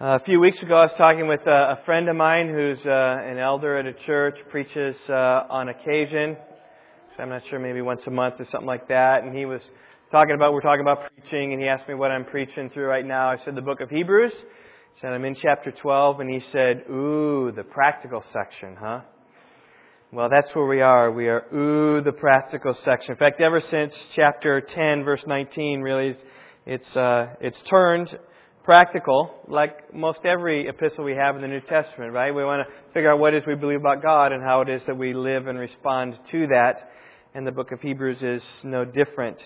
Uh, a few weeks ago, I was talking with a, a friend of mine who's uh, an elder at a church, preaches uh, on occasion. So I'm not sure, maybe once a month or something like that. And he was talking about, we're talking about preaching, and he asked me what I'm preaching through right now. I said the book of Hebrews. He said I'm in chapter 12, and he said, "Ooh, the practical section, huh?" Well, that's where we are. We are ooh the practical section. In fact, ever since chapter 10, verse 19, really, it's uh, it's turned practical, like most every epistle we have in the New Testament, right? We want to figure out what it is we believe about God and how it is that we live and respond to that. And the book of Hebrews is no different.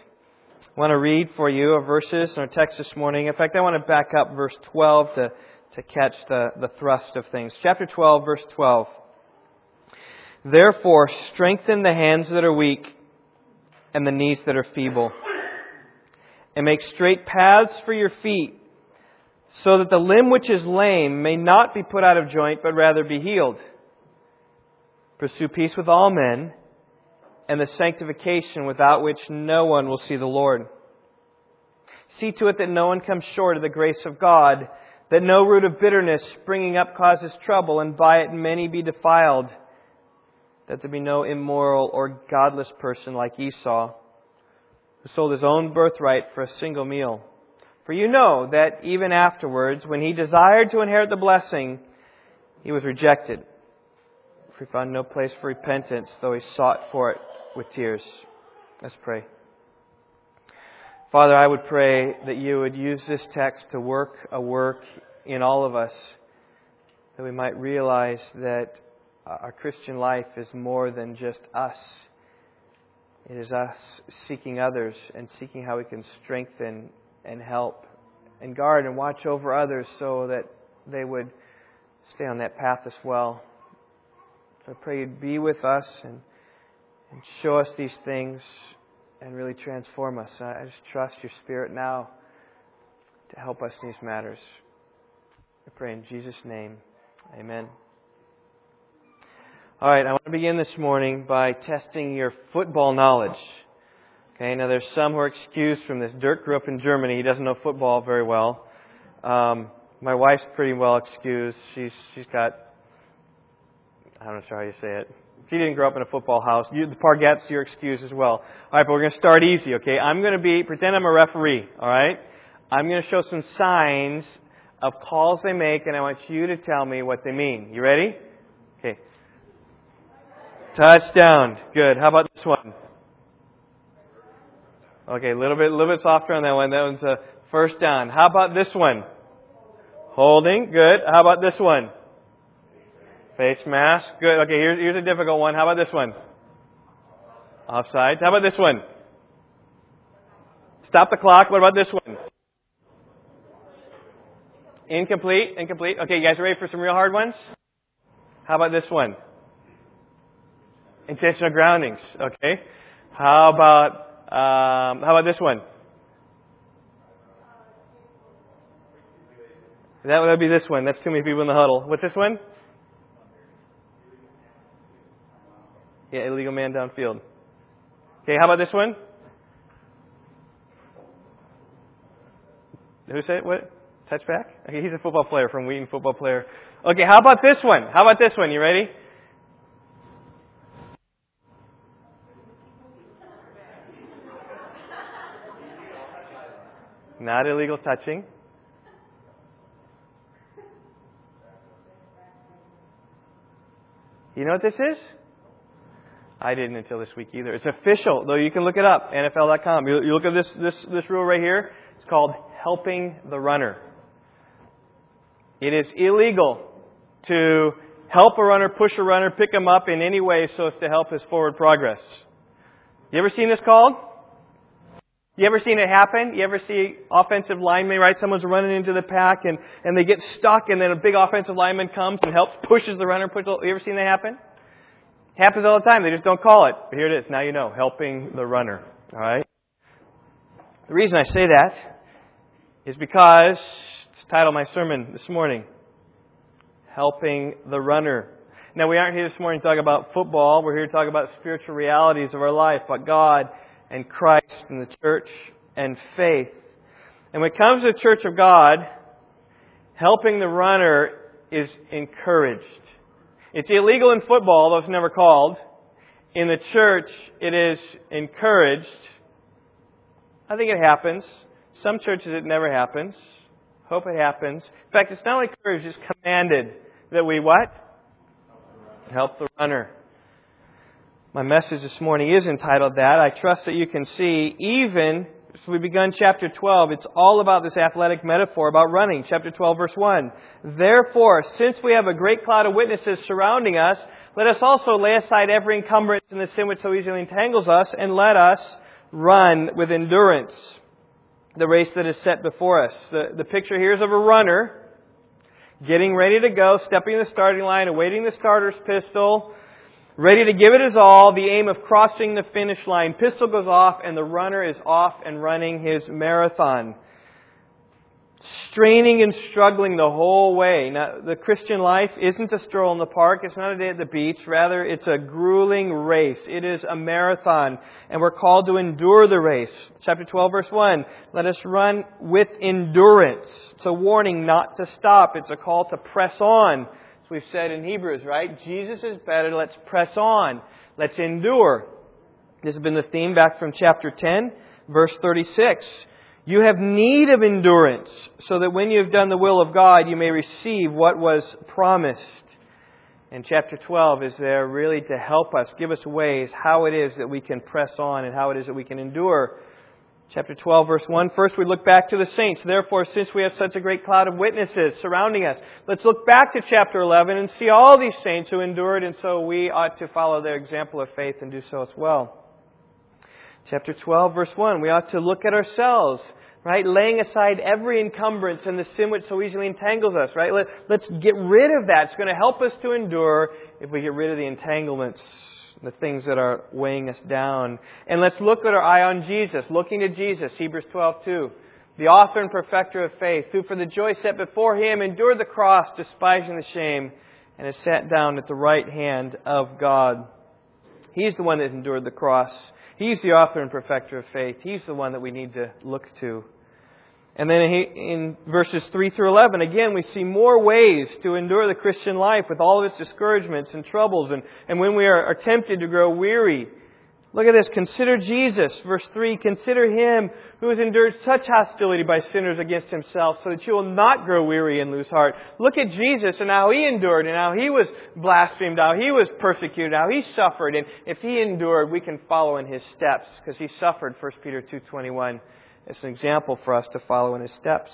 I want to read for you our verses in our text this morning. In fact, I want to back up verse 12 to, to catch the, the thrust of things. Chapter 12, verse 12. Therefore, strengthen the hands that are weak and the knees that are feeble, and make straight paths for your feet so that the limb which is lame may not be put out of joint, but rather be healed. Pursue peace with all men, and the sanctification without which no one will see the Lord. See to it that no one comes short of the grace of God, that no root of bitterness springing up causes trouble, and by it many be defiled, that there be no immoral or godless person like Esau, who sold his own birthright for a single meal. For you know that even afterwards, when he desired to inherit the blessing, he was rejected. For he found no place for repentance, though he sought for it with tears. Let's pray. Father, I would pray that you would use this text to work a work in all of us, that we might realize that our Christian life is more than just us. It is us seeking others and seeking how we can strengthen and help and guard and watch over others so that they would stay on that path as well. So I pray you'd be with us and, and show us these things and really transform us. I just trust your Spirit now to help us in these matters. I pray in Jesus' name. Amen. All right, I want to begin this morning by testing your football knowledge. Okay, now there's some who are excused from this. Dirk grew up in Germany. He doesn't know football very well. Um, my wife's pretty well excused. She's she's got I'm not sure how you say it. She didn't grow up in a football house. You, the Pargettes, you're excused as well. All right, but we're going to start easy. Okay, I'm going to be pretend I'm a referee. All right, I'm going to show some signs of calls they make, and I want you to tell me what they mean. You ready? Okay. Touchdown. Good. How about this one? Okay, a little bit, a little bit softer on that one. That one's a first down. How about this one? Holding. Good. How about this one? Face mask. Good. Okay, here's, here's a difficult one. How about this one? Offside. How about this one? Stop the clock. What about this one? Incomplete. Incomplete. Okay, you guys ready for some real hard ones? How about this one? Intentional groundings. Okay. How about um, how about this one? That would be this one. That's too many people in the huddle. What's this one? Yeah, illegal man downfield. Okay, how about this one? Who said it? What? Touchback? Okay, he's a football player from Wheaton, football player. Okay, how about this one? How about this one? You ready? Not illegal touching. You know what this is? I didn't until this week either. It's official, though you can look it up, NFL.com. You, you look at this, this, this rule right here. It's called helping the runner. It is illegal to help a runner, push a runner, pick him up in any way so as to help his forward progress. You ever seen this called? You ever seen it happen? You ever see offensive linemen, right? Someone's running into the pack and, and they get stuck and then a big offensive lineman comes and helps, pushes the runner. Push, you ever seen that happen? Happens all the time. They just don't call it. But here it is. Now you know. Helping the runner. Alright? The reason I say that is because it's the title of my sermon this morning. Helping the runner. Now we aren't here this morning to talk about football. We're here to talk about spiritual realities of our life, but God and Christ and the church and faith. And when it comes to the church of God, Helping the runner is encouraged. It's illegal in football, though it's never called. In the church, it is encouraged. I think it happens. Some churches it never happens. Hope it happens. In fact, it's not only encouraged, it's commanded that we what? Help the runner. My message this morning is entitled that. I trust that you can see, even as we begun chapter 12, it's all about this athletic metaphor about running. Chapter 12, verse 1. Therefore, since we have a great cloud of witnesses surrounding us, let us also lay aside every encumbrance and the sin which so easily entangles us, and let us run with endurance the race that is set before us. The, the picture here is of a runner getting ready to go, stepping the starting line, awaiting the starter's pistol, ready to give it his all, the aim of crossing the finish line. Pistol goes off, and the runner is off and running his marathon straining and struggling the whole way. Now, the Christian life isn't a stroll in the park. It's not a day at the beach. Rather, it's a grueling race. It is a marathon, and we're called to endure the race. Chapter 12, verse 1. Let us run with endurance. It's a warning not to stop. It's a call to press on. As we've said in Hebrews, right? Jesus is better. Let's press on. Let's endure. This has been the theme back from chapter 10, verse 36. You have need of endurance, so that when you have done the will of God, you may receive what was promised. And chapter 12 is there really to help us, give us ways how it is that we can press on and how it is that we can endure. Chapter 12, verse 1. First, we look back to the saints. Therefore, since we have such a great cloud of witnesses surrounding us, let's look back to chapter 11 and see all these saints who endured, and so we ought to follow their example of faith and do so as well. Chapter 12, verse 1. We ought to look at ourselves, right? Laying aside every encumbrance and the sin which so easily entangles us, right? Let, let's get rid of that. It's going to help us to endure if we get rid of the entanglements, the things that are weighing us down. And let's look with our eye on Jesus, looking to Jesus, Hebrews 12, 2. The author and perfecter of faith, who for the joy set before him endured the cross, despising the shame, and is sat down at the right hand of God. He's the one that endured the cross. He's the author and perfecter of faith. He's the one that we need to look to. And then in verses 3 through 11, again, we see more ways to endure the Christian life with all of its discouragements and troubles. And, and when we are, are tempted to grow weary, look at this. Consider Jesus. Verse 3 Consider him who has endured such hostility by sinners against himself, so that you will not grow weary and lose heart. Look at Jesus and how he endured, and how he was blasphemed, how he was persecuted, how he suffered. And if he endured, we can follow in his steps, because he suffered, 1 Peter 2.21. It's an example for us to follow in his steps.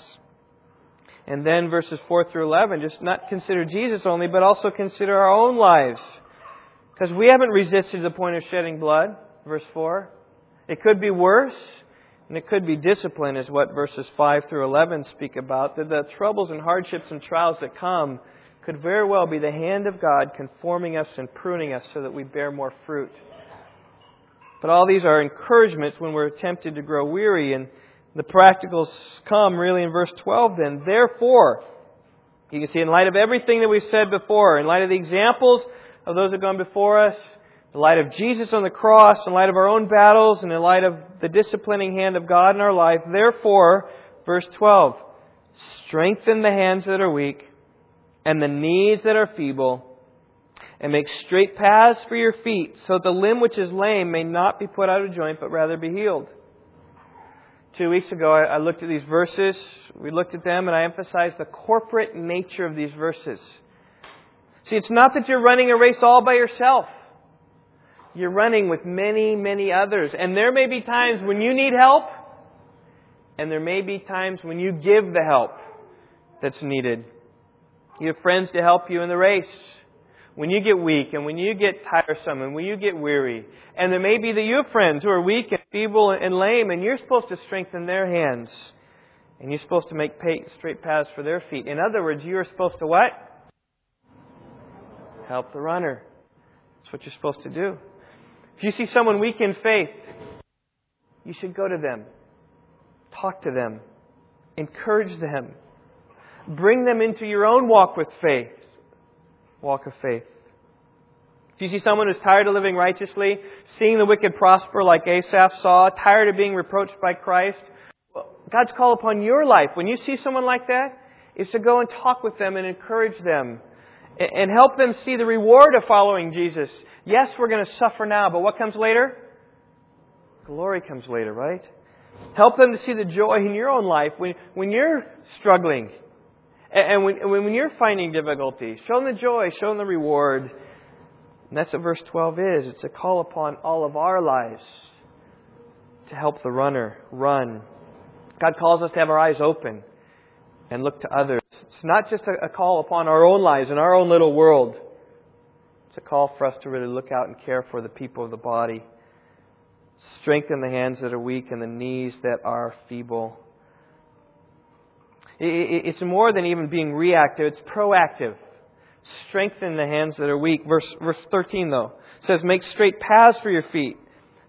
And then verses 4 through 11, just not consider Jesus only, but also consider our own lives. Because we haven't resisted to the point of shedding blood, verse 4. It could be worse. And it could be discipline, is what verses 5 through 11 speak about. That the troubles and hardships and trials that come could very well be the hand of God conforming us and pruning us so that we bear more fruit. But all these are encouragements when we're tempted to grow weary. And the practicals come really in verse 12 then. Therefore, you can see in light of everything that we've said before, in light of the examples of those who have gone before us, in light of Jesus on the cross, in light of our own battles, and in light of the disciplining hand of God in our life, therefore, verse 12, strengthen the hands that are weak and the knees that are feeble, and make straight paths for your feet, so the limb which is lame may not be put out of joint, but rather be healed. Two weeks ago, I looked at these verses. We looked at them, and I emphasized the corporate nature of these verses. See, it's not that you're running a race all by yourself. You're running with many, many others. And there may be times when you need help, and there may be times when you give the help that's needed. You have friends to help you in the race. When you get weak, and when you get tiresome, and when you get weary. And there may be that you have friends who are weak and feeble and lame, and you're supposed to strengthen their hands. And you're supposed to make straight paths for their feet. In other words, you are supposed to what? Help the runner. That's what you're supposed to do. If you see someone weak in faith, you should go to them, talk to them, encourage them, bring them into your own walk with faith, walk of faith. If you see someone who's tired of living righteously, seeing the wicked prosper like Asaph saw, tired of being reproached by Christ, God's call upon your life. When you see someone like that, is to go and talk with them and encourage them and help them see the reward of following Jesus. Yes, we're going to suffer now, but what comes later? Glory comes later, right? Help them to see the joy in your own life when, when you're struggling and when, you're finding difficulty. Show them the joy, show them the reward. And that's what verse 12 is. It's a call upon all of our lives to help the runner run. God calls us to have our eyes open and look to others. It's not just a, call upon our own lives and our own little world. It's a call for us to really look out and care for the people of the body. Strengthen the hands that are weak and the knees that are feeble. It's more than even being reactive, it's proactive. Strengthen the hands that are weak. Verse, verse 13, though, says, Make straight paths for your feet,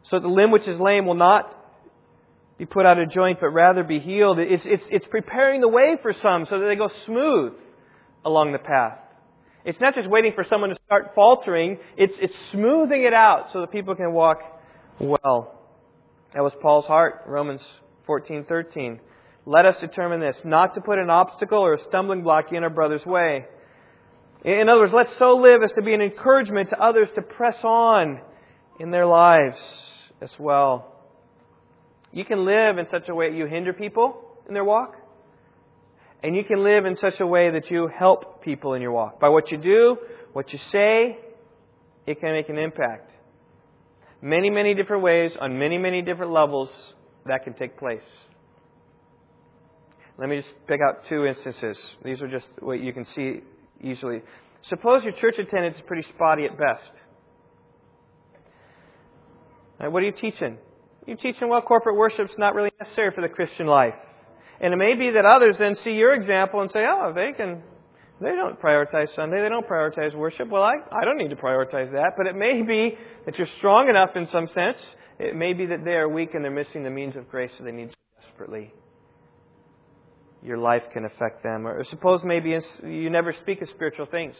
so that the limb which is lame will not be put out of joint, but rather be healed. It's, it's, it's preparing the way for some so that they go smooth along the path. It's not just waiting for someone to start faltering, it's, it's smoothing it out so that people can walk well. That was Paul's heart, Romans 14:13. Let us determine this, not to put an obstacle or a stumbling block in our brother's way. In other words, let's so live as to be an encouragement to others to press on in their lives as well. You can live in such a way that you hinder people in their walk. And you can live in such a way that you help people in your walk. By what you do, what you say, it can make an impact. Many, many different ways, on many, many different levels, that can take place. Let me just pick out two instances. These are just what you can see easily. Suppose your church attendance is pretty spotty at best. What are you teaching? You're teaching, well, corporate worship's not really necessary for the Christian life. And it may be that others then see your example and say, oh, they can, they don't prioritize Sunday, they don't prioritize worship. Well, I, I don't need to prioritize that. But it may be that you're strong enough in some sense. It may be that they are weak and they're missing the means of grace so they need desperately. Your life can affect them. Or suppose maybe you never speak of spiritual things.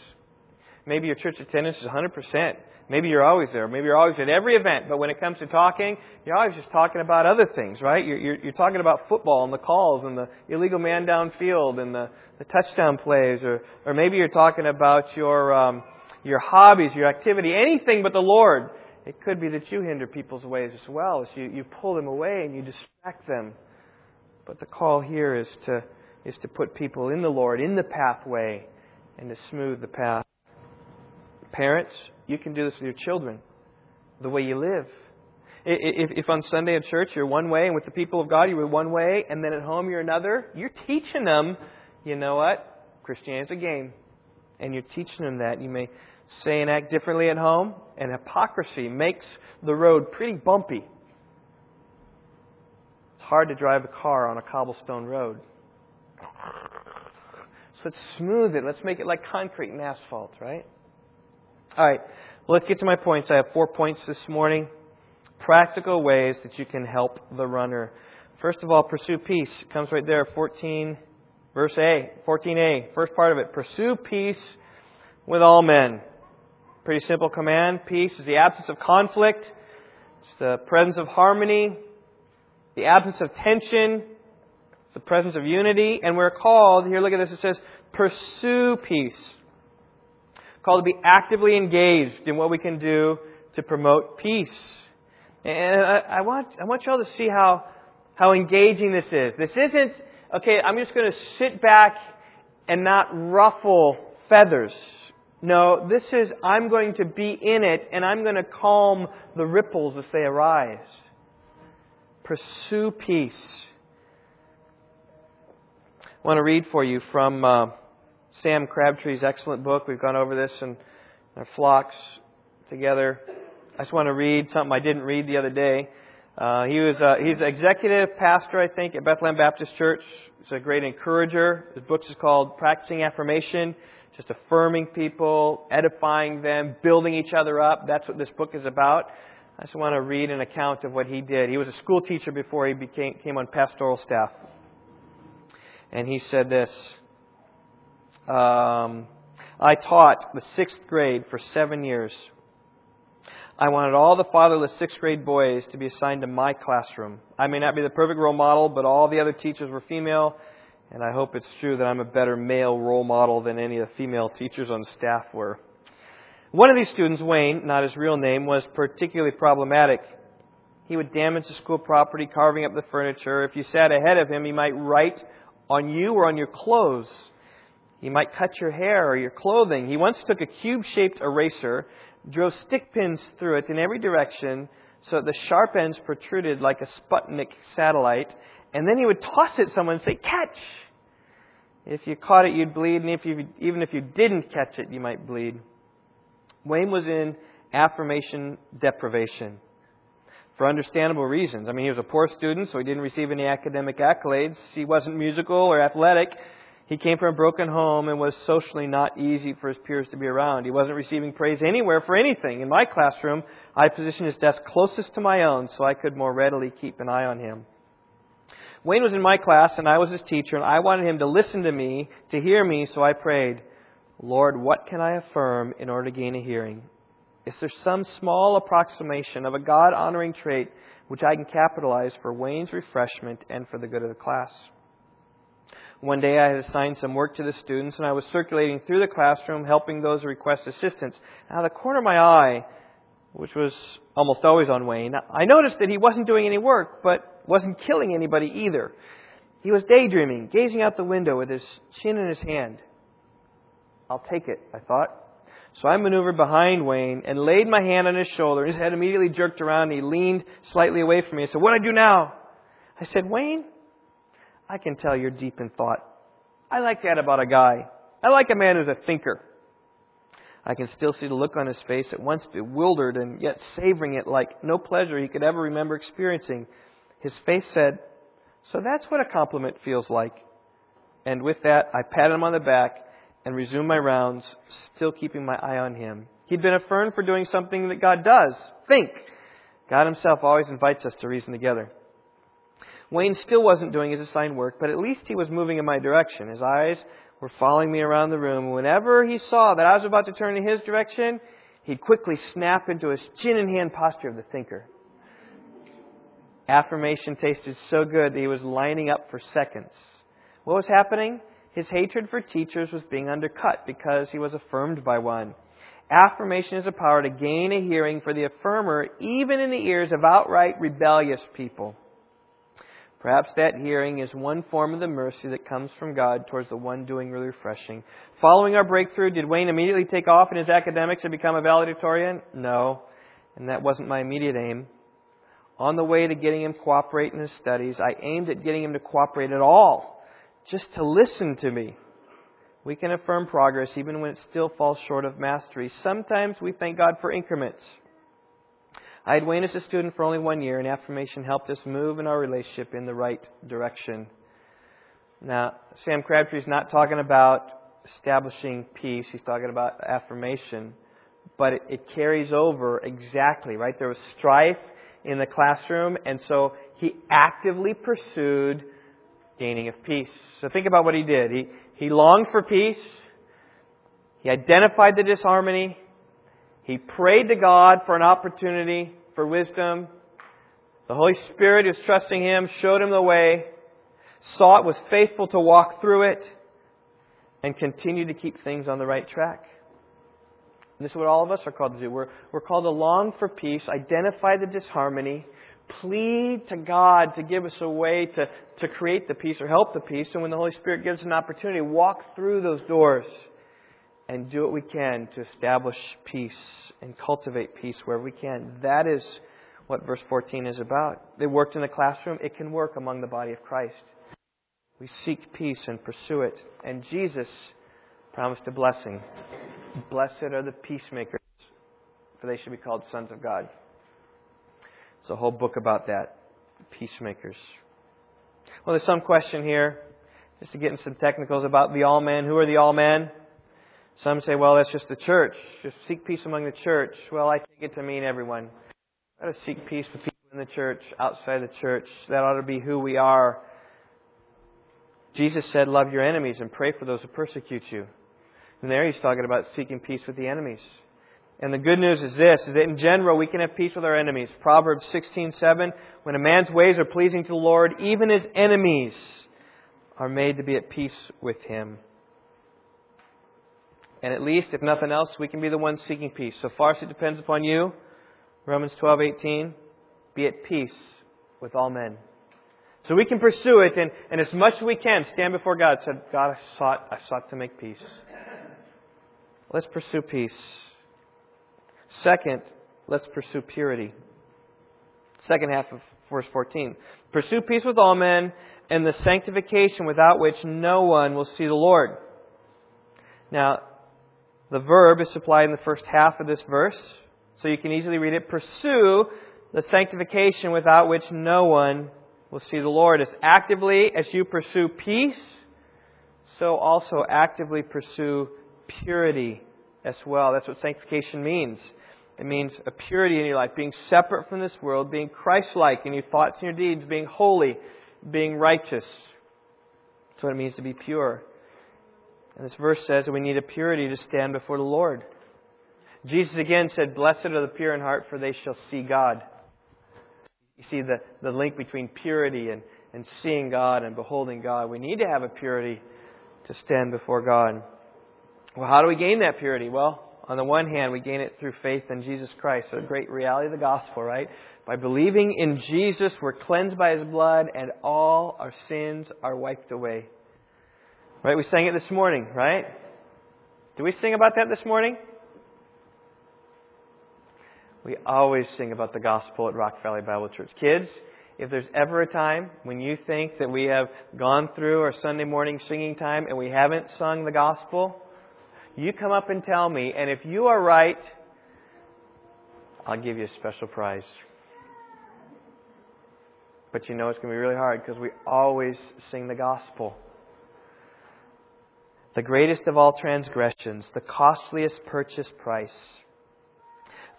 Maybe your church attendance is 100%. Maybe you're always there. Maybe you're always at every event. But when it comes to talking, you're always just talking about other things, right? You're, you're, you're talking about football and the calls and the illegal man downfield and the, the touchdown plays. Or, or maybe you're talking about your, um, your hobbies, your activity, anything but the Lord. It could be that you hinder people's ways as well. So you, you pull them away and you distract them. But the call here is to, is to put people in the Lord, in the pathway, and to smooth the path. Parents, you can do this with your children, the way you live. If, if on Sunday at church you're one way, and with the people of God you're one way, and then at home you're another, you're teaching them, you know what? Christianity's a game. And you're teaching them that. You may say and act differently at home, and hypocrisy makes the road pretty bumpy. Hard to drive a car on a cobblestone road. So let's smooth it. Let's make it like concrete and asphalt, right? All right, well, let's get to my points. I have four points this morning. Practical ways that you can help the runner. First of all, pursue peace. It comes right there, 14, verse A, 14a, first part of it. Pursue peace with all men. Pretty simple command. Peace is the absence of conflict. It's the presence of harmony, the absence of tension, the presence of unity, and we're called, here look at this, it says, pursue peace called to be actively engaged in what we can do to promote peace. And I, I want, I want you all to see how, how engaging this is. This isn't, okay, I'm just going to sit back and not ruffle feathers. No, this is, I'm going to be in it and I'm going to calm the ripples as they arise. Pursue peace. I want to read for you from uh, Sam Crabtree's excellent book. We've gone over this in our flocks together. I just want to read something I didn't read the other day. Uh, he was uh, he's executive pastor, I think, at Bethlehem Baptist Church. He's a great encourager. His book is called Practicing Affirmation, just affirming people, edifying them, building each other up. That's what this book is about. I just want to read an account of what he did. He was a school teacher before he became came on pastoral staff, and he said this. Um, I taught the sixth grade for seven years. I wanted all the fatherless sixth grade boys to be assigned to my classroom. I may not be the perfect role model, but all the other teachers were female, And I hope it's true that I'm a better male role model than any of the female teachers on staff were. One of these students, Wayne, not his real name, was particularly problematic. He would damage the school property, carving up the furniture. If you sat ahead of him, he might write on you or on your clothes. He might cut your hair or your clothing. He once took a cube shaped eraser, drove stick pins through it in every direction so that the sharp ends protruded like a Sputnik satellite, and then he would toss it at someone and say, Catch! If you caught it, you'd bleed, and if you, even if you didn't catch it, you might bleed. Wayne was in affirmation deprivation for understandable reasons. I mean, he was a poor student, so he didn't receive any academic accolades. He wasn't musical or athletic. He came from a broken home and was socially not easy for his peers to be around. He wasn't receiving praise anywhere for anything. In my classroom, I positioned his desk closest to my own so I could more readily keep an eye on him. Wayne was in my class and I was his teacher, and I wanted him to listen to me, to hear me, so I prayed, Lord, what can I affirm in order to gain a hearing? Is there some small approximation of a God honoring trait which I can capitalize for Wayne's refreshment and for the good of the class? One day I had assigned some work to the students and I was circulating through the classroom helping those who request assistance. Out of the corner of my eye, which was almost always on Wayne, I noticed that he wasn't doing any work, but wasn't killing anybody either. He was daydreaming, gazing out the window with his chin in his hand. I'll take it, I thought. So I maneuvered behind Wayne and laid my hand on his shoulder. His head immediately jerked around and he leaned slightly away from me. I said, What do I do now? I said, Wayne, I can tell you're deep in thought. I like that about a guy. I like a man who's a thinker. I can still see the look on his face, at once bewildered and yet savoring it like no pleasure he could ever remember experiencing. His face said, So that's what a compliment feels like. And with that, I patted him on the back and resumed my rounds, still keeping my eye on him. He'd been affirmed for doing something that God does think. God Himself always invites us to reason together. Wayne still wasn't doing his assigned work, but at least he was moving in my direction. His eyes were following me around the room. Whenever he saw that I was about to turn in his direction, he'd quickly snap into his chin in hand posture of the thinker. Affirmation tasted so good that he was lining up for seconds. What was happening? His hatred for teachers was being undercut because he was affirmed by one. Affirmation is a power to gain a hearing for the affirmer, even in the ears of outright rebellious people. Perhaps that hearing is one form of the mercy that comes from God towards the one doing really refreshing. Following our breakthrough, did Wayne immediately take off in his academics and become a valedictorian? No, and that wasn't my immediate aim. On the way to getting him cooperate in his studies, I aimed at getting him to cooperate at all just to listen to me. We can affirm progress even when it still falls short of mastery. Sometimes we thank God for increments. I had Wayne as a student for only one year, and affirmation helped us move in our relationship in the right direction. Now, Sam Crabtree is not talking about establishing peace, he's talking about affirmation. But it, it carries over exactly, right? There was strife in the classroom, and so he actively pursued gaining of peace. So think about what he did. He, he longed for peace. He identified the disharmony. He prayed to God for an opportunity for wisdom. The Holy Spirit, who was trusting him, showed him the way, saw it, was faithful to walk through it, and continued to keep things on the right track. This is what all of us are called to do. We're, we're called to long for peace, identify the disharmony, plead to God to give us a way to, to create the peace or help the peace. And when the Holy Spirit gives us an opportunity, walk through those doors and do what we can to establish peace and cultivate peace wherever we can. That is what verse 14 is about. It worked in the classroom, it can work among the body of Christ. We seek peace and pursue it. And Jesus promised a blessing. Blessed are the peacemakers, for they should be called sons of God. It's a whole book about that. Peacemakers. Well, there's some question here, just to get into some technicals about the all men. Who are the all men? Some say, well, that's just the church. Just seek peace among the church. Well, I take it to mean everyone. Got to seek peace with people in the church, outside the church. That ought to be who we are. Jesus said, love your enemies and pray for those who persecute you. And there he's talking about seeking peace with the enemies. And the good news is this, is that in general we can have peace with our enemies. Proverbs 16:7, when a man's ways are pleasing to the Lord, even his enemies are made to be at peace with Him. And at least, if nothing else, we can be the ones seeking peace. So far as it depends upon you, Romans 12:18, be at peace with all men. So we can pursue it, and, and as much as we can, stand before God. Said, God, I sought, I sought to make peace. Let's pursue peace. Second, let's pursue purity. Second half of verse 14. Pursue peace with all men and the sanctification without which no one will see the Lord. Now, the verb is supplied in the first half of this verse, so you can easily read it. Pursue the sanctification without which no one will see the Lord. As actively as you pursue peace, so also actively pursue purity as well. That's what sanctification means. It means a purity in your life, being separate from this world, being Christ like in your thoughts and your deeds, being holy, being righteous. That's what it means to be pure. And this verse says that we need a purity to stand before the Lord. Jesus again said, Blessed are the pure in heart, for they shall see God. You see the, the link between purity and, and seeing God and beholding God. We need to have a purity to stand before God. Well, how do we gain that purity? Well, on the one hand, we gain it through faith in Jesus Christ. A great reality of the gospel, right? By believing in Jesus, we're cleansed by his blood, and all our sins are wiped away. Right? We sang it this morning, right? Did we sing about that this morning? We always sing about the gospel at Rock Valley Bible Church. Kids, if there's ever a time when you think that we have gone through our Sunday morning singing time and we haven't sung the gospel, you come up and tell me, and if you are right, I'll give you a special prize. But you know it's going to be really hard because we always sing the gospel. The greatest of all transgressions, the costliest purchase price.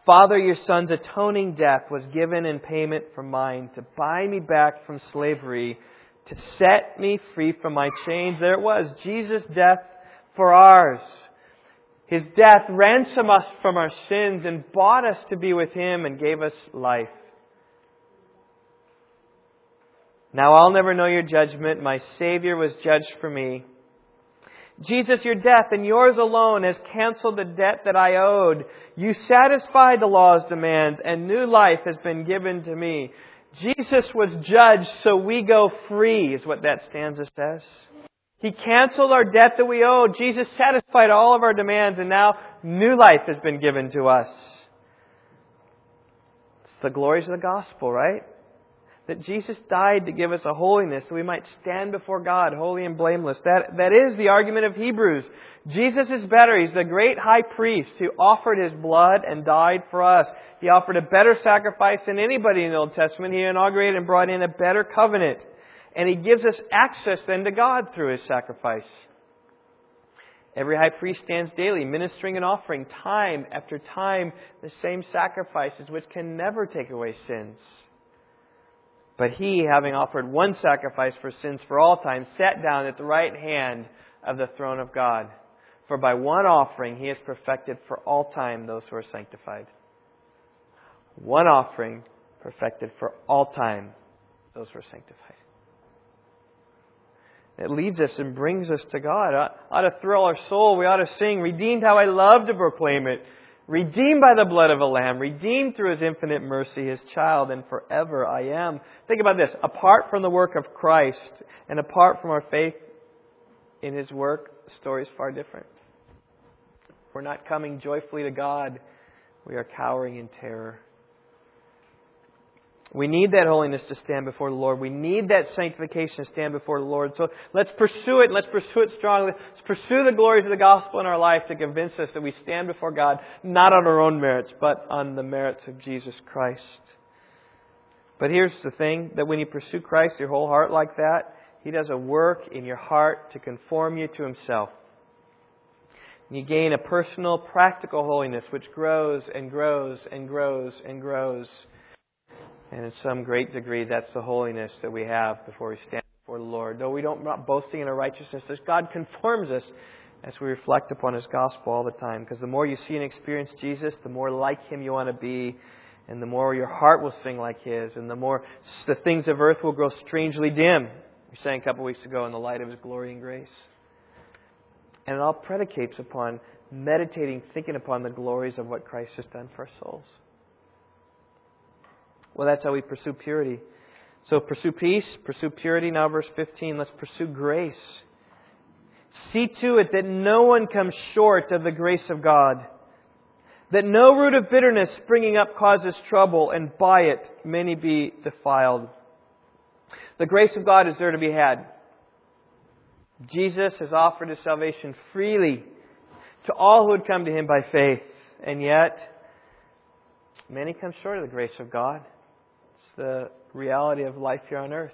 Father, your Son's atoning death was given in payment for mine to buy me back from slavery, to set me free from my chains. There it was, Jesus' death for ours. His death ransomed us from our sins and bought us to be with Him and gave us life. Now I'll never know your judgment. My Savior was judged for me. Jesus, your death and yours alone has canceled the debt that I owed. You satisfied the law's demands and new life has been given to me. Jesus was judged so we go free is what that stanza says. He canceled our debt that we owed. Jesus satisfied all of our demands, and now new life has been given to us. It's the glories of the gospel, right? That Jesus died to give us a holiness that we might stand before God holy and blameless. That, that is the argument of Hebrews. Jesus is better. He's the great high priest who offered his blood and died for us. He offered a better sacrifice than anybody in the Old Testament. He inaugurated and brought in a better covenant. And he gives us access then to God through his sacrifice. Every high priest stands daily, ministering and offering time after time the same sacrifices which can never take away sins. But he, having offered one sacrifice for sins for all time, sat down at the right hand of the throne of God. For by one offering he has perfected for all time those who are sanctified. One offering perfected for all time those who are sanctified. It leads us and brings us to God. Ought to thrill our soul. We ought to sing, Redeemed, how I love to proclaim it. Redeemed by the blood of a lamb, redeemed through his infinite mercy, his child, and forever I am. Think about this. Apart from the work of Christ and apart from our faith in his work, the story is far different. We're not coming joyfully to God, we are cowering in terror. We need that holiness to stand before the Lord. We need that sanctification to stand before the Lord. So let's pursue it. Let's pursue it strongly. Let's pursue the glories of the gospel in our life to convince us that we stand before God not on our own merits, but on the merits of Jesus Christ. But here's the thing that when you pursue Christ, your whole heart like that, He does a work in your heart to conform you to Himself. You gain a personal, practical holiness which grows and grows and grows and grows. And in some great degree, that's the holiness that we have before we stand before the Lord. Though we don't not boasting in our righteousness, God conforms us as we reflect upon His gospel all the time. Because the more you see and experience Jesus, the more like Him you want to be, and the more your heart will sing like His, and the more the things of earth will grow strangely dim We sang a couple weeks ago in the light of His glory and grace. And it all predicates upon meditating, thinking upon the glories of what Christ has done for our souls. Well, that's how we pursue purity. So pursue peace, pursue purity. Now, verse 15, let's pursue grace. See to it that no one comes short of the grace of God, that no root of bitterness springing up causes trouble, and by it many be defiled. The grace of God is there to be had. Jesus has offered his salvation freely to all who would come to him by faith, and yet many come short of the grace of God. The reality of life here on earth.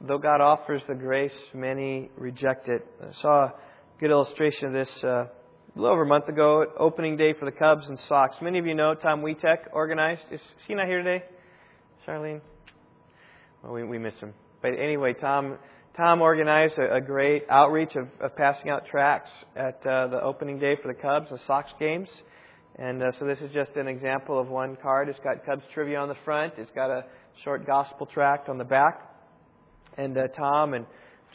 Though God offers the grace, many reject it. I saw a good illustration of this uh, a little over a month ago, at opening day for the Cubs and Sox. Many of you know Tom Witek organized. Is she not here today? Charlene? Well, we, we miss him. But anyway, Tom Tom organized a, a great outreach of, of, passing out tracts at uh, the opening day for the Cubs and Sox games. And uh, so this is just an example of one card. It's got Cubs trivia on the front. It's got a short gospel tract on the back. And uh, Tom and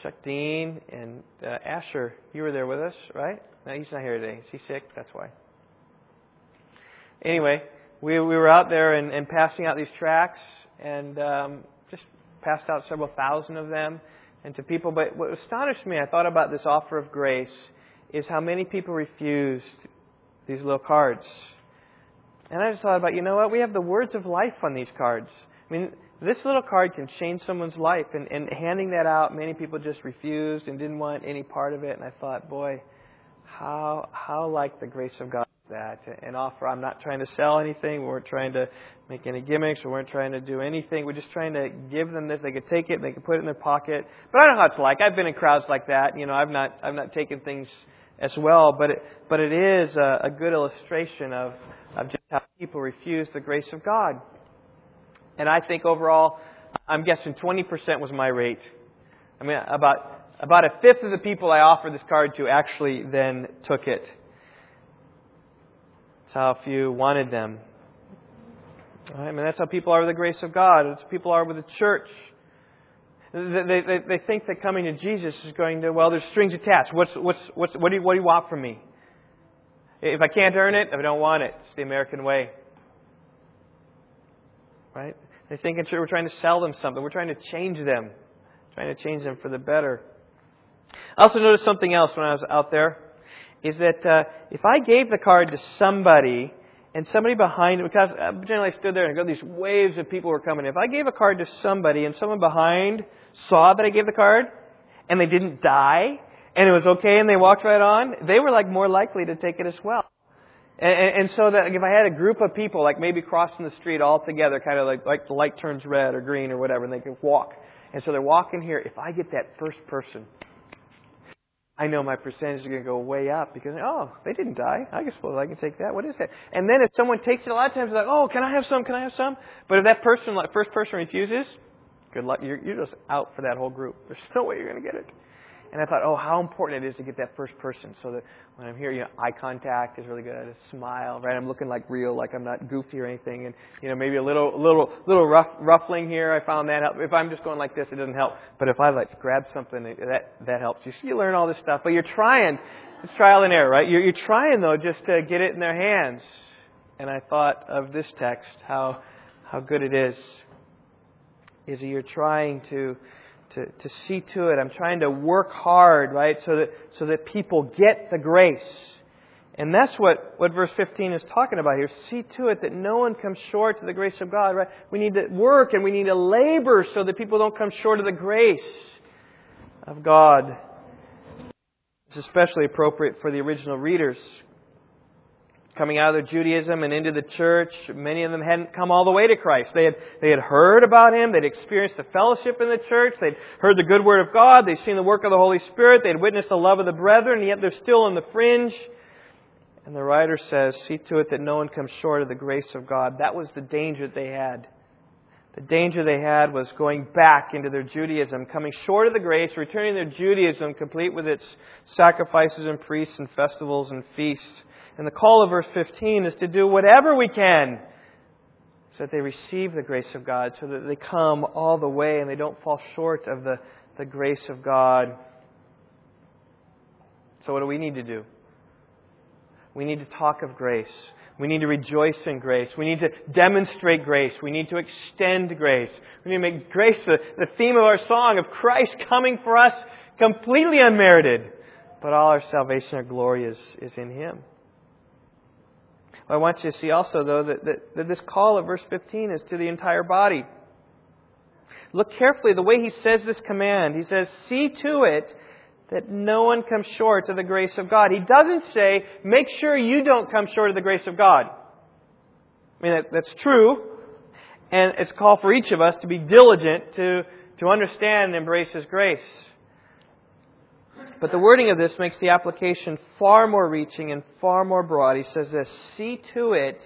Chuck Dean and uh, Asher, you were there with us, right? No, he's not here today. Is he sick? That's why. Anyway, we, we were out there and, and passing out these tracts and um, just passed out several thousand of them and to people. But what astonished me, I thought about this offer of grace, is how many people refused these little cards. And I just thought about, you know what? We have the words of life on these cards. I mean, this little card can change someone's life. And, and handing that out, many people just refused and didn't want any part of it. And I thought, boy, how how like the grace of God is that an offer. I'm not trying to sell anything. We weren't trying to make any gimmicks. We weren't trying to do anything. We're just trying to give them this. They could take it. They could put it in their pocket. But I know how it's like. I've been in crowds like that. You know, I've not I've not taken things as well. But it, but it is a, a good illustration of, of just how people refuse the grace of God. And I think overall, I'm guessing 20% was my rate. I mean, about about a fifth of the people I offered this card to actually then took it. That's how few wanted them. I mean, that's how people are with the grace of God. How people are with the church. They, they, they think that coming to Jesus is going to, well, there's strings attached. What's, what's, what's, what, do you, what do you want from me? If I can't earn it, I don't want it, it's the American way. Right? They think we're trying to sell them something. We're trying to change them. Trying to change them for the better. I also noticed something else when I was out there. Is that uh, if I gave the card to somebody and somebody behind, because I generally stood there and go, these waves of people were coming. If I gave a card to somebody and someone behind saw that I gave the card and they didn't die and it was okay and they walked right on, they were like more likely to take it as well. And, and so that if I had a group of people, like maybe crossing the street all together, kind of like, like the light turns red or green or whatever, and they can walk. And so they're walking here. If I get that first person I know my percentage is going to go way up because, oh, they didn't die. I suppose I can take that. What is that? And then if someone takes it, a lot of times they're like, oh, can I have some? Can I have some? But if that person, like first person refuses, good luck. You're, you're just out for that whole group. There's no way you're going to get it. And I thought, oh, how important it is to get that first person so that when I'm here, you know, eye contact is really good. A smile, right? I'm looking like real, like I'm not goofy or anything. And, you know, maybe a little, little, little rough, ruffling here. I found that help. If I'm just going like this, it doesn't help. But if I like grab something, that, that helps. You see, you learn all this stuff, but you're trying. It's trial and error, right? You're, you're trying though just to get it in their hands. And I thought of this text, how, how good it is. Is that you're trying to, to, to see to it. I'm trying to work hard, right, so that, so that people get the grace. And that's what, what verse 15 is talking about here. See to it that no one comes short of the grace of God, right? We need to work and we need to labor so that people don't come short of the grace of God. It's especially appropriate for the original readers coming out of their Judaism and into the church. Many of them hadn't come all the way to Christ. They had, they had heard about Him. They'd experienced the fellowship in the church. They'd heard the good word of God. They'd seen the work of the Holy Spirit. They'd witnessed the love of the brethren, yet they're still on the fringe. And the writer says, See to it that no one comes short of the grace of God. That was the danger that they had. The danger they had was going back into their Judaism, coming short of the grace, returning their Judaism complete with its sacrifices and priests and festivals and feasts. And the call of verse 15 is to do whatever we can so that they receive the grace of God, so that they come all the way and they don't fall short of the, the grace of God. So, what do we need to do? We need to talk of grace. We need to rejoice in grace. We need to demonstrate grace. We need to extend grace. We need to make grace the, the theme of our song of Christ coming for us completely unmerited. But all our salvation, our glory is, is in Him. I want you to see also, though, that, that, that this call of verse 15 is to the entire body. Look carefully the way he says this command. He says, See to it that no one comes short of the grace of God. He doesn't say, Make sure you don't come short of the grace of God. I mean, that, that's true. And it's a call for each of us to be diligent to, to understand and embrace His grace. But the wording of this makes the application far more reaching and far more broad. He says this See to it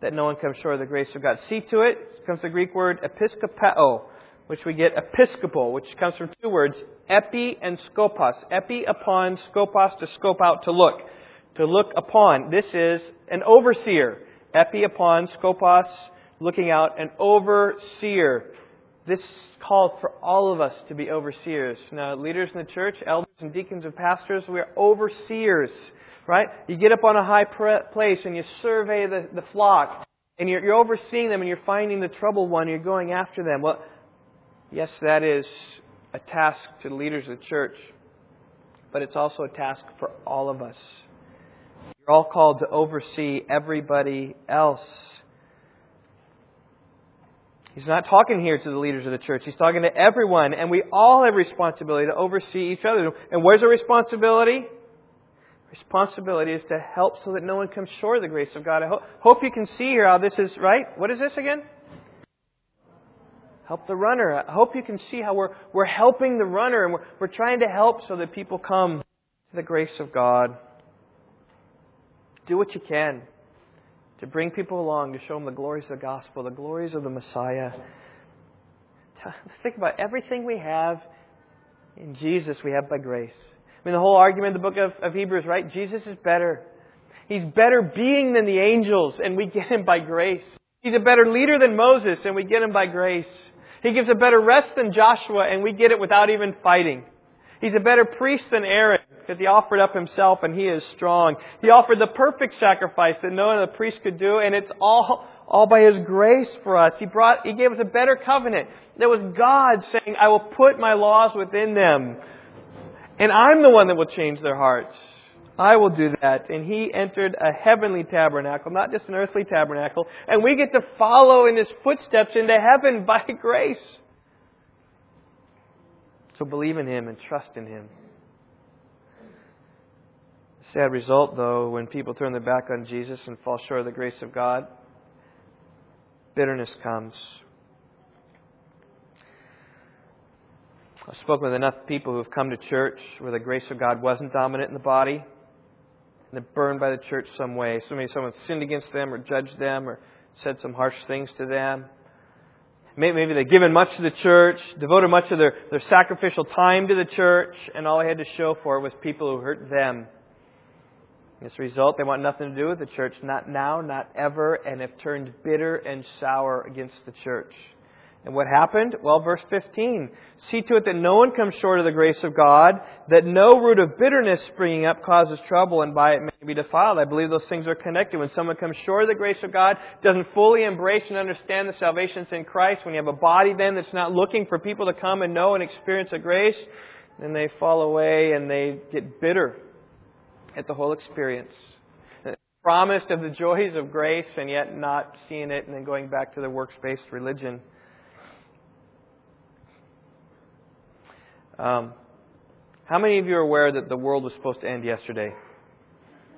that no one comes short of the grace of God. See to it comes the Greek word episkopeo, which we get episcopal, which comes from two words, epi and skopos. Epi upon, skopos to scope out, to look. To look upon. This is an overseer. Epi upon, skopos, looking out, an overseer. This calls for all of us to be overseers. Now, leaders in the church, elders and deacons and pastors, we are overseers, right? You get up on a high place and you survey the, the flock, and you're, you're overseeing them and you're finding the troubled one, you're going after them. Well, yes, that is a task to the leaders of the church, but it's also a task for all of us. You're all called to oversee everybody else. He's not talking here to the leaders of the church. He's talking to everyone, and we all have responsibility to oversee each other. And where's the responsibility? Responsibility is to help so that no one comes short of the grace of God. I ho- hope you can see here how this is right. What is this again? Help the runner. I hope you can see how we're, we're helping the runner and we're, we're trying to help so that people come to the grace of God. Do what you can to bring people along to show them the glories of the gospel, the glories of the Messiah. Think about everything we have in Jesus, we have by grace. I mean, the whole argument in the book of, of Hebrews, right? Jesus is better. He's better being than the angels, and we get him by grace. He's a better leader than Moses, and we get him by grace. He gives a better rest than Joshua, and we get it without even fighting. He's a better priest than Aaron because he offered up himself and he is strong. He offered the perfect sacrifice that no other priest could do, and it's all, all by his grace for us. He brought, he gave us a better covenant. That was God saying, I will put my laws within them. And I'm the one that will change their hearts. I will do that. And he entered a heavenly tabernacle, not just an earthly tabernacle. And we get to follow in his footsteps into heaven by grace. So believe in Him and trust in Him. Sad result, though, when people turn their back on Jesus and fall short of the grace of God, bitterness comes. I've spoken with enough people who have come to church where the grace of God wasn't dominant in the body, and they're burned by the church some way. So maybe someone sinned against them or judged them or said some harsh things to them. Maybe they've given much to the church, devoted much of their, their sacrificial time to the church, and all they had to show for it was people who hurt them. As a result, they want nothing to do with the church, not now, not ever, and have turned bitter and sour against the church. And what happened? Well, verse 15. See to it that no one comes short of the grace of God, that no root of bitterness springing up causes trouble, and by it may be defiled. I believe those things are connected. When someone comes short of the grace of God, doesn't fully embrace and understand the salvation that's in Christ, when you have a body then that's not looking for people to come and know and experience the grace, then they fall away and they get bitter at the whole experience. Promised of the joys of grace and yet not seeing it and then going back to the works based religion. Um, how many of you are aware that the world was supposed to end yesterday?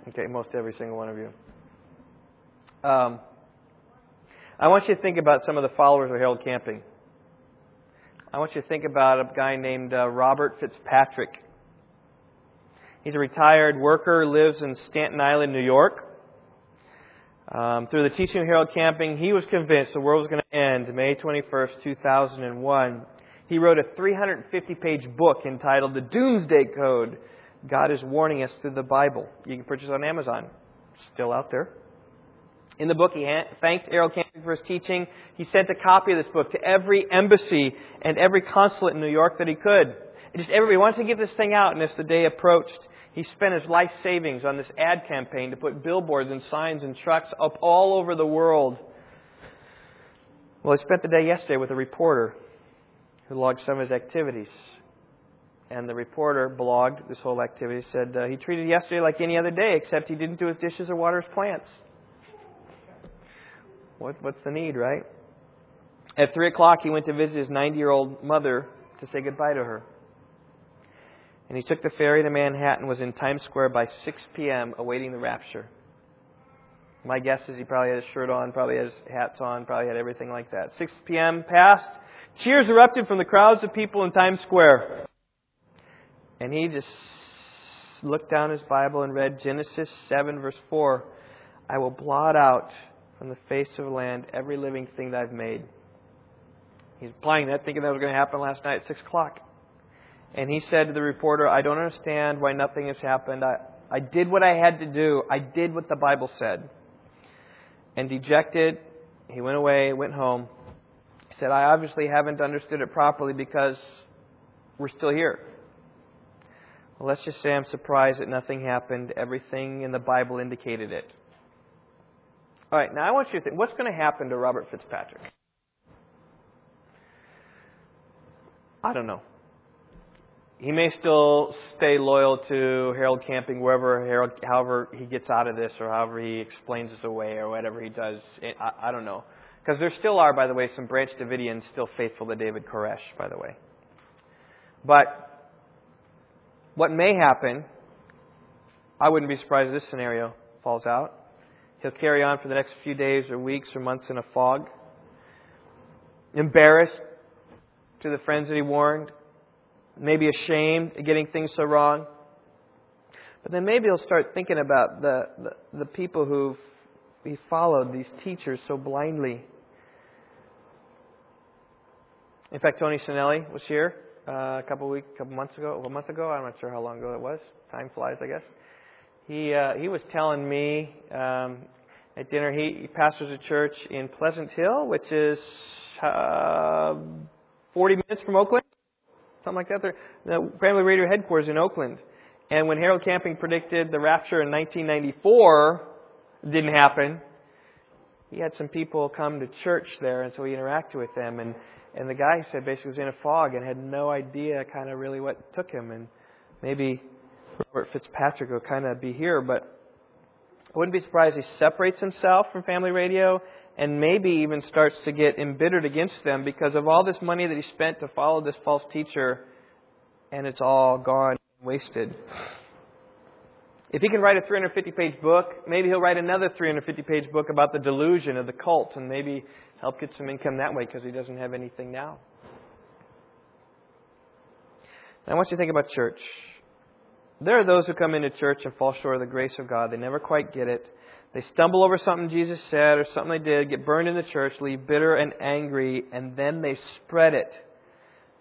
Okay, most every single one of you. Um, I want you to think about some of the followers of Harold Camping. I want you to think about a guy named uh, Robert Fitzpatrick. He's a retired worker, lives in Staten Island, New York. Um, through the teaching of Harold Camping, he was convinced the world was going to end May 21st, 2001 he wrote a 350 page book entitled The Doomsday Code. God is warning us through the Bible. You can purchase on Amazon. Still out there. In the book, he thanked Harold Camping for his teaching. He sent a copy of this book to every embassy and every consulate in New York that he could. And just everybody wanted to get this thing out, and as the day approached, he spent his life savings on this ad campaign to put billboards and signs and trucks up all over the world. Well, he spent the day yesterday with a reporter who logged some of his activities. And the reporter blogged this whole activity, said uh, he treated yesterday like any other day, except he didn't do his dishes or water his plants. What, what's the need, right? At 3 o'clock, he went to visit his 90 year old mother to say goodbye to her. And he took the ferry to Manhattan, was in Times Square by 6 p.m., awaiting the rapture. My guess is he probably had his shirt on, probably had his hats on, probably had everything like that. 6 p.m. passed. Cheers erupted from the crowds of people in Times Square. And he just looked down his Bible and read Genesis 7, verse 4. I will blot out from the face of the land every living thing that I've made. He's applying that, thinking that was going to happen last night at 6 o'clock. And he said to the reporter, I don't understand why nothing has happened. I, I did what I had to do. I did what the Bible said. And dejected, he went away, went home. Said, I obviously haven't understood it properly because we're still here. Well, let's just say I'm surprised that nothing happened. Everything in the Bible indicated it. All right, now I want you to think what's going to happen to Robert Fitzpatrick? I don't know. He may still stay loyal to Harold Camping wherever Harold, however he gets out of this, or however he explains this away, or whatever he does. I, I don't know, because there still are, by the way, some Branch Davidians still faithful to David Koresh, by the way. But what may happen, I wouldn't be surprised if this scenario falls out. He'll carry on for the next few days or weeks or months in a fog, embarrassed to the friends that he warned, maybe ashamed at getting things so wrong. But then maybe he'll start thinking about the, the, the people who he followed, these teachers, so blindly. In fact, Tony Sinelli was here uh, a couple weeks, couple months ago, a month ago. I'm not sure how long ago it was. Time flies, I guess. He uh, he was telling me um, at dinner. He, he pastors a church in Pleasant Hill, which is uh, 40 minutes from Oakland something like that. They're, the Family Radio headquarters in Oakland. And when Harold Camping predicted the rapture in 1994 it didn't happen, he had some people come to church there, and so he interacted with them. And, and the guy said basically was in a fog and had no idea kind of really what took him. And maybe Robert Fitzpatrick will kind of be here, but I wouldn't be surprised he separates himself from Family Radio and maybe even starts to get embittered against them because of all this money that he spent to follow this false teacher, and it's all gone, wasted. If he can write a 350 page book, maybe he'll write another 350 page book about the delusion of the cult and maybe help get some income that way because he doesn't have anything now. Now, I want you to think about church. There are those who come into church and fall short of the grace of God. They never quite get it. They stumble over something Jesus said or something they did, get burned in the church, leave bitter and angry, and then they spread it.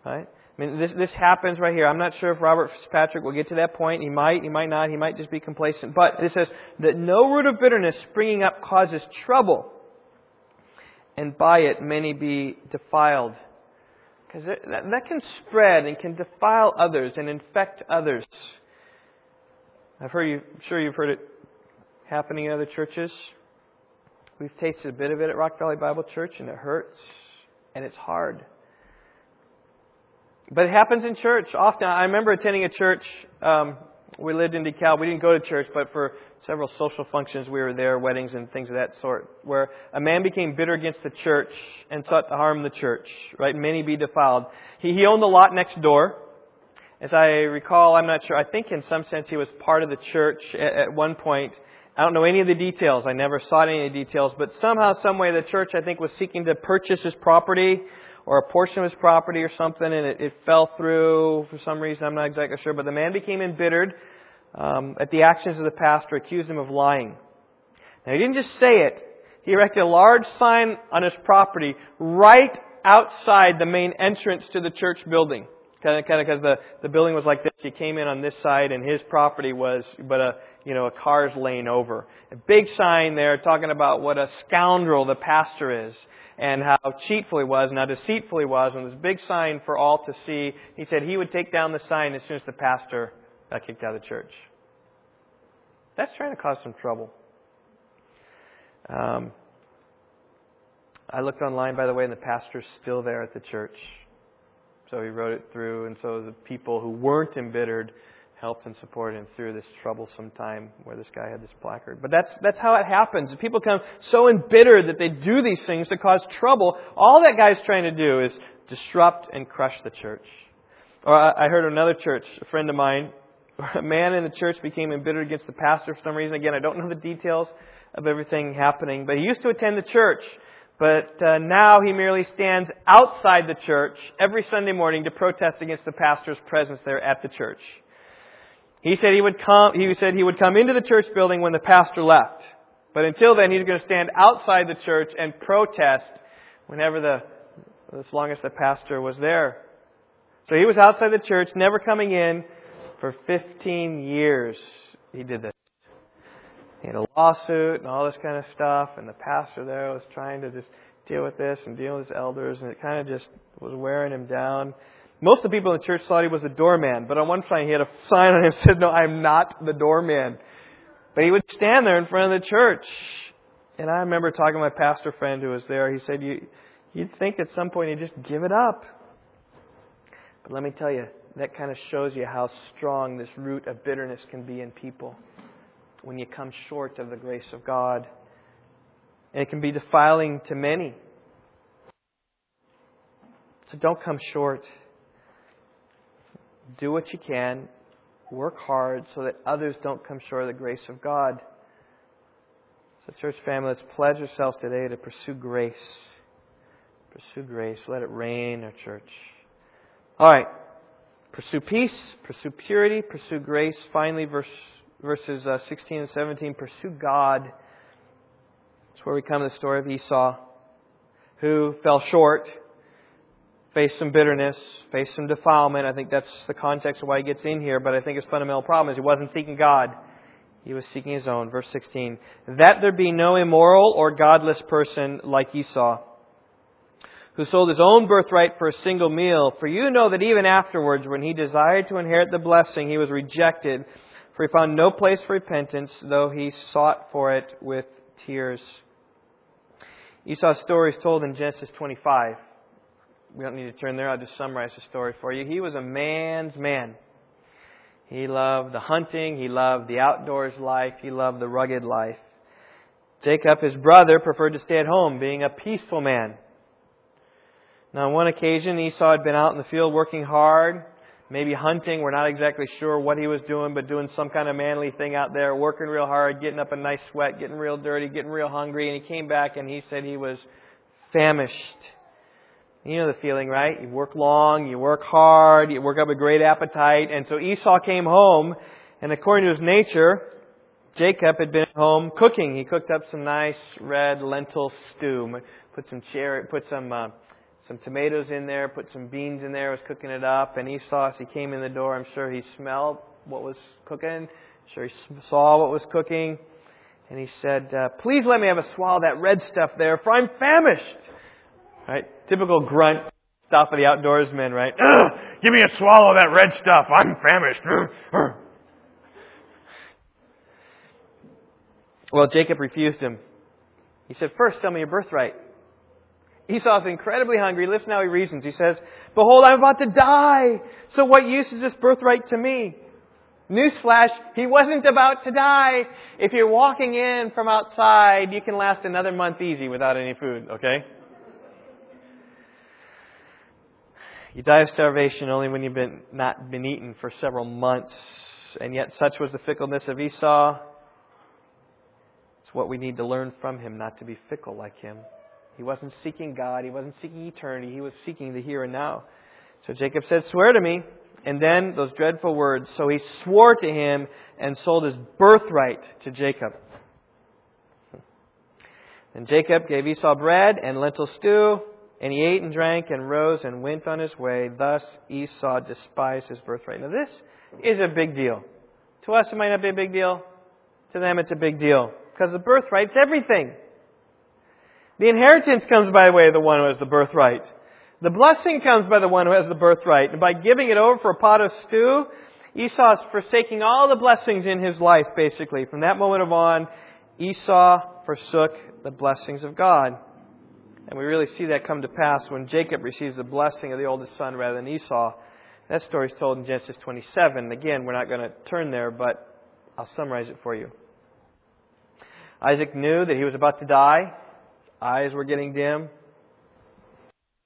Right? I mean, this, this happens right here. I'm not sure if Robert Fitzpatrick will get to that point. He might, he might not, he might just be complacent. But it says that no root of bitterness springing up causes trouble, and by it many be defiled. Because that, that can spread and can defile others and infect others. I've heard you, I'm sure you've heard it happening in other churches. We've tasted a bit of it at Rock Valley Bible Church, and it hurts, and it's hard. But it happens in church often. I remember attending a church. Um, we lived in DeKalb. We didn't go to church, but for several social functions, we were there, weddings and things of that sort, where a man became bitter against the church and sought to harm the church. Right? Many be defiled. He, he owned the lot next door. As I recall, I'm not sure. I think in some sense he was part of the church at, at one point. I don't know any of the details. I never saw any of the details, but somehow, some way, the church I think was seeking to purchase his property or a portion of his property or something, and it, it fell through for some reason. I'm not exactly sure, but the man became embittered um, at the actions of the pastor, accused him of lying. Now he didn't just say it; he erected a large sign on his property right outside the main entrance to the church building Kind of, kind of because the, the building was like this. You came in on this side and his property was, but a, you know, a car's lane over. A big sign there talking about what a scoundrel the pastor is and how cheatful he was and how deceitful he was. And this big sign for all to see. He said he would take down the sign as soon as the pastor got kicked out of the church. That's trying to cause some trouble. Um, I looked online, by the way, and the pastor's still there at the church. So he wrote it through, and so the people who weren't embittered helped and supported him through this troublesome time where this guy had this placard. But that's that's how it happens. People come so embittered that they do these things to cause trouble. All that guy's trying to do is disrupt and crush the church. Or I heard another church, a friend of mine, a man in the church became embittered against the pastor for some reason. Again, I don't know the details of everything happening, but he used to attend the church. But uh, now he merely stands outside the church every Sunday morning to protest against the pastor's presence there at the church. He said he would come, he said he would come into the church building when the pastor left. But until then, he's going to stand outside the church and protest whenever the, as long as the pastor was there. So he was outside the church, never coming in for 15 years. He did this. He had a lawsuit and all this kind of stuff, and the pastor there was trying to just deal with this and deal with his elders, and it kind of just was wearing him down. Most of the people in the church thought he was the doorman, but on one side he had a sign on him that said, No, I'm not the doorman. But he would stand there in front of the church. And I remember talking to my pastor friend who was there. He said, you, You'd think at some point he'd just give it up. But let me tell you, that kind of shows you how strong this root of bitterness can be in people when you come short of the grace of God. And it can be defiling to many. So don't come short do what you can, work hard so that others don't come short of the grace of God. So, church family, let's pledge ourselves today to pursue grace. Pursue grace. Let it reign our church. All right. Pursue peace, pursue purity, pursue grace. Finally, verse, verses uh, 16 and 17, pursue God. That's where we come to the story of Esau, who fell short faced some bitterness, faced some defilement. I think that's the context of why he gets in here, but I think his fundamental problem is he wasn't seeking God. He was seeking his own. Verse 16. That there be no immoral or godless person like Esau, who sold his own birthright for a single meal. For you know that even afterwards, when he desired to inherit the blessing, he was rejected, for he found no place for repentance, though he sought for it with tears. Esau's story is told in Genesis 25 we don't need to turn there. I'll just summarize the story for you. He was a man's man. He loved the hunting. He loved the outdoors life. He loved the rugged life. Jacob, his brother, preferred to stay at home, being a peaceful man. Now, on one occasion, Esau had been out in the field working hard, maybe hunting. We're not exactly sure what he was doing, but doing some kind of manly thing out there, working real hard, getting up a nice sweat, getting real dirty, getting real hungry. And he came back and he said he was famished. You know the feeling, right? You work long, you work hard, you work up a great appetite. And so Esau came home, and according to his nature, Jacob had been at home cooking. He cooked up some nice red lentil stew. Put some cherry, put some uh, some tomatoes in there, put some beans in there. Was cooking it up, and Esau, as he came in the door, I'm sure he smelled what was cooking. I'm sure he saw what was cooking, and he said, uh, "Please let me have a swallow of that red stuff there, for I'm famished." Right? Typical grunt stuff of the outdoorsmen, right? Give me a swallow of that red stuff. I'm famished. well, Jacob refused him. He said, First, tell me your birthright. Esau's incredibly hungry. Listen how he reasons. He says, Behold, I'm about to die. So what use is this birthright to me? Newsflash, he wasn't about to die. If you're walking in from outside, you can last another month easy without any food, okay? You die of starvation only when you've been not been eaten for several months, and yet such was the fickleness of Esau. It's what we need to learn from him, not to be fickle like him. He wasn't seeking God, he wasn't seeking eternity, he was seeking the here and now. So Jacob said, Swear to me. And then those dreadful words. So he swore to him and sold his birthright to Jacob. And Jacob gave Esau bread and lentil stew And he ate and drank and rose and went on his way. Thus Esau despised his birthright. Now, this is a big deal. To us, it might not be a big deal. To them, it's a big deal. Because the birthright's everything. The inheritance comes by the way of the one who has the birthright. The blessing comes by the one who has the birthright. And by giving it over for a pot of stew, Esau is forsaking all the blessings in his life, basically. From that moment on, Esau forsook the blessings of God. And we really see that come to pass when Jacob receives the blessing of the oldest son rather than Esau. That story is told in Genesis 27. Again, we're not going to turn there, but I'll summarize it for you. Isaac knew that he was about to die. Eyes were getting dim.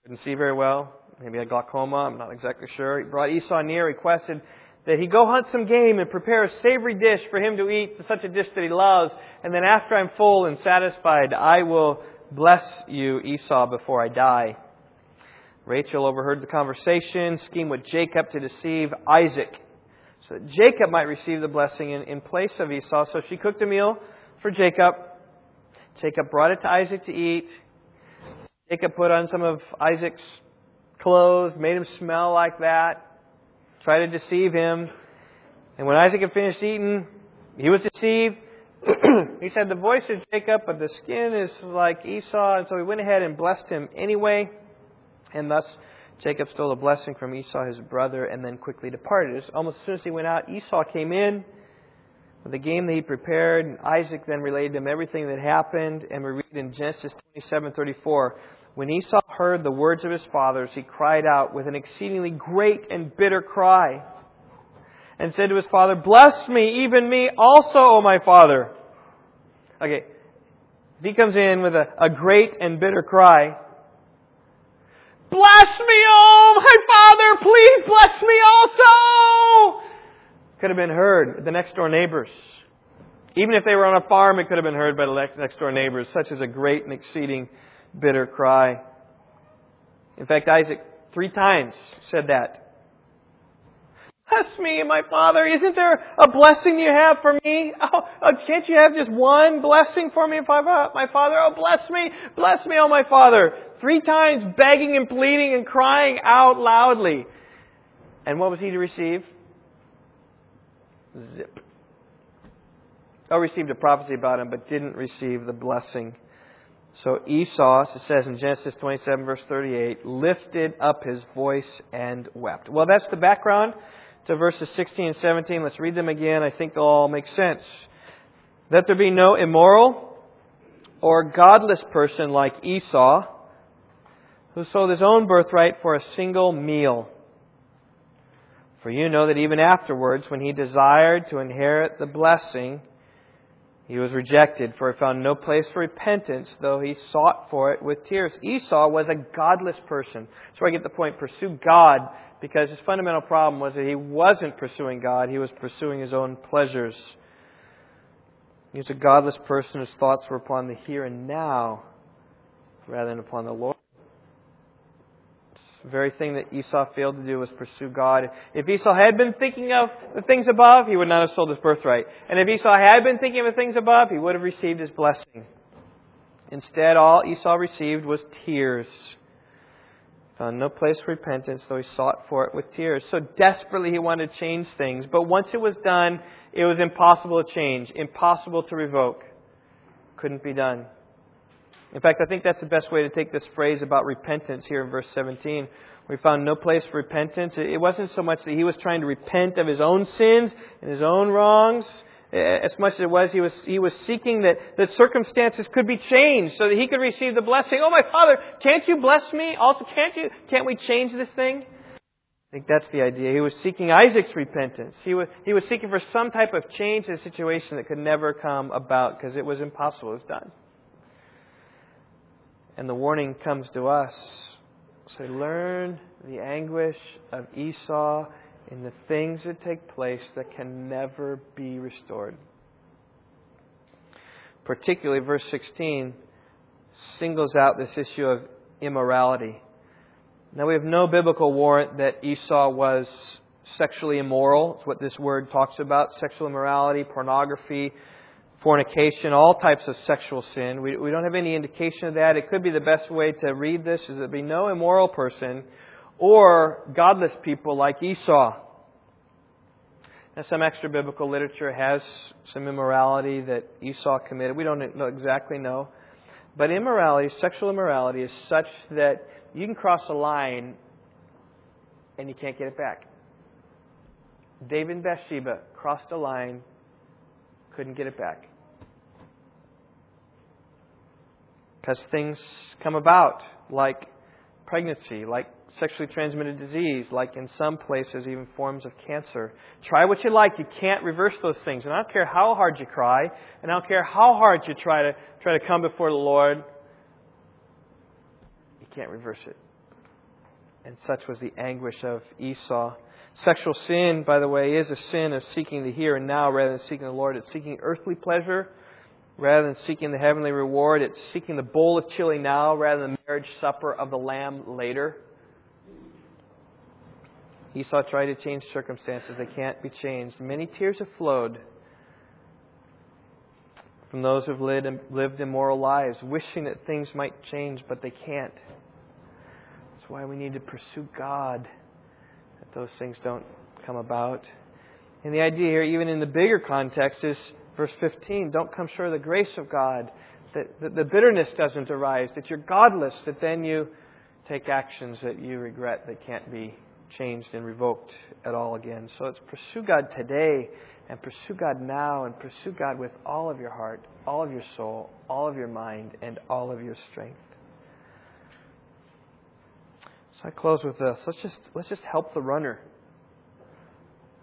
Couldn't see very well. Maybe had glaucoma. I'm not exactly sure. He brought Esau near, requested that he go hunt some game and prepare a savory dish for him to eat, such a dish that he loves. And then after I'm full and satisfied, I will bless you, Esau, before I die. Rachel overheard the conversation, schemed with Jacob to deceive Isaac, so that Jacob might receive the blessing in, in place of Esau. So she cooked a meal for Jacob. Jacob brought it to Isaac to eat. Jacob put on some of Isaac's clothes, made him smell like that, tried to deceive him. And when Isaac had finished eating, he was deceived. he said, The voice is Jacob, but the skin is like Esau. And so he went ahead and blessed him anyway. And thus Jacob stole a blessing from Esau, his brother, and then quickly departed. Almost as soon as he went out, Esau came in the game that he prepared. And Isaac then related to him everything that happened. And we read in Genesis 27:34, when Esau heard the words of his fathers, he cried out with an exceedingly great and bitter cry and said to his father, Bless me, even me also, O my father. Okay, if he comes in with a, a great and bitter cry, Bless me, oh my father, please! Could have been heard the next door neighbors. Even if they were on a farm, it could have been heard by the next door neighbors. Such as a great and exceeding bitter cry. In fact, Isaac three times said that Bless me, my Father. Isn't there a blessing you have for me? Oh, oh, can't you have just one blessing for me, my Father? Oh, bless me, bless me, oh my Father. Three times begging and pleading and crying out loudly. And what was he to receive? Zip. Oh, received a prophecy about him, but didn't receive the blessing. So Esau, it says in Genesis 27, verse 38, lifted up his voice and wept. Well, that's the background to verses 16 and 17. Let's read them again. I think they'll all make sense. That there be no immoral or godless person like Esau, who sold his own birthright for a single meal. For you know that even afterwards, when he desired to inherit the blessing, he was rejected, for he found no place for repentance, though he sought for it with tears. Esau was a godless person. That's where I get the point. Pursue God because his fundamental problem was that he wasn't pursuing God, he was pursuing his own pleasures. He was a godless person whose thoughts were upon the here and now rather than upon the Lord. The very thing that Esau failed to do was pursue God. If Esau had been thinking of the things above, he would not have sold his birthright. And if Esau had been thinking of the things above, he would have received his blessing. Instead, all Esau received was tears found no place for repentance, though he sought for it with tears. So desperately he wanted to change things. But once it was done, it was impossible to change, impossible to revoke. Couldn't be done. In fact, I think that's the best way to take this phrase about repentance here in verse 17. We found no place for repentance. It wasn't so much that he was trying to repent of his own sins and his own wrongs. As much as it was, he was, he was seeking that, that circumstances could be changed so that he could receive the blessing. Oh, my Father, can't you bless me? Also, can't you, can't we change this thing? I think that's the idea. He was seeking Isaac's repentance. He was, he was seeking for some type of change in a situation that could never come about because it was impossible. It was done. And the warning comes to us. So learn the anguish of Esau in the things that take place that can never be restored. Particularly, verse 16 singles out this issue of immorality. Now, we have no biblical warrant that Esau was sexually immoral. It's what this word talks about sexual immorality, pornography, fornication, all types of sexual sin. We, we don't have any indication of that. It could be the best way to read this is there be no immoral person or godless people like Esau. Now, some extra biblical literature has some immorality that Esau committed. We don't exactly know. But immorality, sexual immorality, is such that you can cross a line and you can't get it back. David and Bathsheba crossed a line, couldn't get it back. Because things come about, like pregnancy, like sexually transmitted disease, like in some places, even forms of cancer. Try what you like, you can't reverse those things. And I don't care how hard you cry, and I don't care how hard you try to try to come before the Lord, you can't reverse it. And such was the anguish of Esau. Sexual sin, by the way, is a sin of seeking the here and now rather than seeking the Lord. It's seeking earthly pleasure rather than seeking the heavenly reward. It's seeking the bowl of chili now rather than the marriage supper of the Lamb later. Esau tried to change circumstances. They can't be changed. Many tears have flowed from those who've lived, immoral lives, wishing that things might change, but they can't. That's why we need to pursue God, those things don't come about. And the idea here, even in the bigger context, is verse 15 don't come short of the grace of God, that, that the bitterness doesn't arise, that you're godless, that then you take actions that you regret that can't be changed and revoked at all again. So it's pursue God today and pursue God now and pursue God with all of your heart, all of your soul, all of your mind, and all of your strength. So I close with this. Let's just, let's just help the runner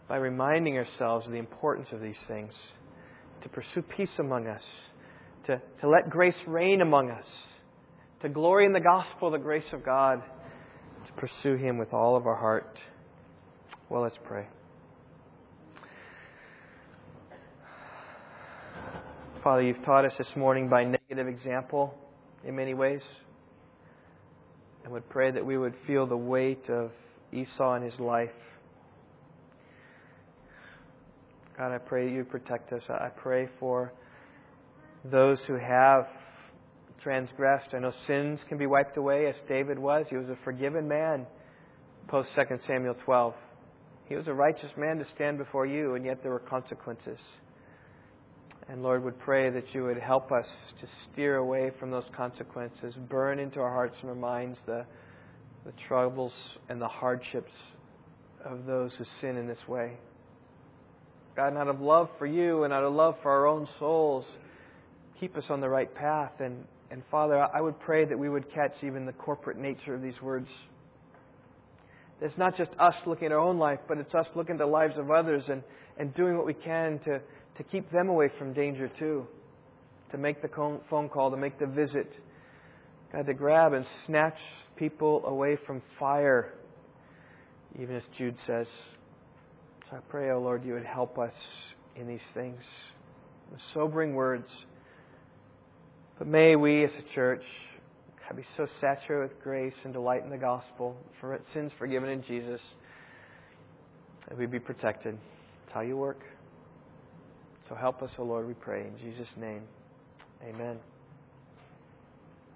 by reminding ourselves of the importance of these things, to pursue peace among us, to, to let grace reign among us, to glory in the gospel, the grace of God to pursue Him with all of our heart. Well, let's pray. Father, you've taught us this morning by negative example in many ways. And would pray that we would feel the weight of Esau in his life. God, I pray you protect us. I pray for those who have transgressed. I know sins can be wiped away, as David was. He was a forgiven man post 2 Samuel 12. He was a righteous man to stand before you, and yet there were consequences. And Lord, would pray that you would help us to steer away from those consequences, burn into our hearts and our minds the, the troubles and the hardships of those who sin in this way. God, and out of love for you and out of love for our own souls, keep us on the right path and, and Father, I would pray that we would catch even the corporate nature of these words. It's not just us looking at our own life, but it's us looking at the lives of others and, and doing what we can to, to keep them away from danger too. To make the phone call, to make the visit. God, to grab and snatch people away from fire, even as Jude says. So I pray, O oh Lord, you would help us in these things. The sobering words. But may we as a church be so saturated with grace and delight in the gospel, for sins forgiven in Jesus, that we be protected. That's how you work. So help us, O oh Lord, we pray. In Jesus' name, amen.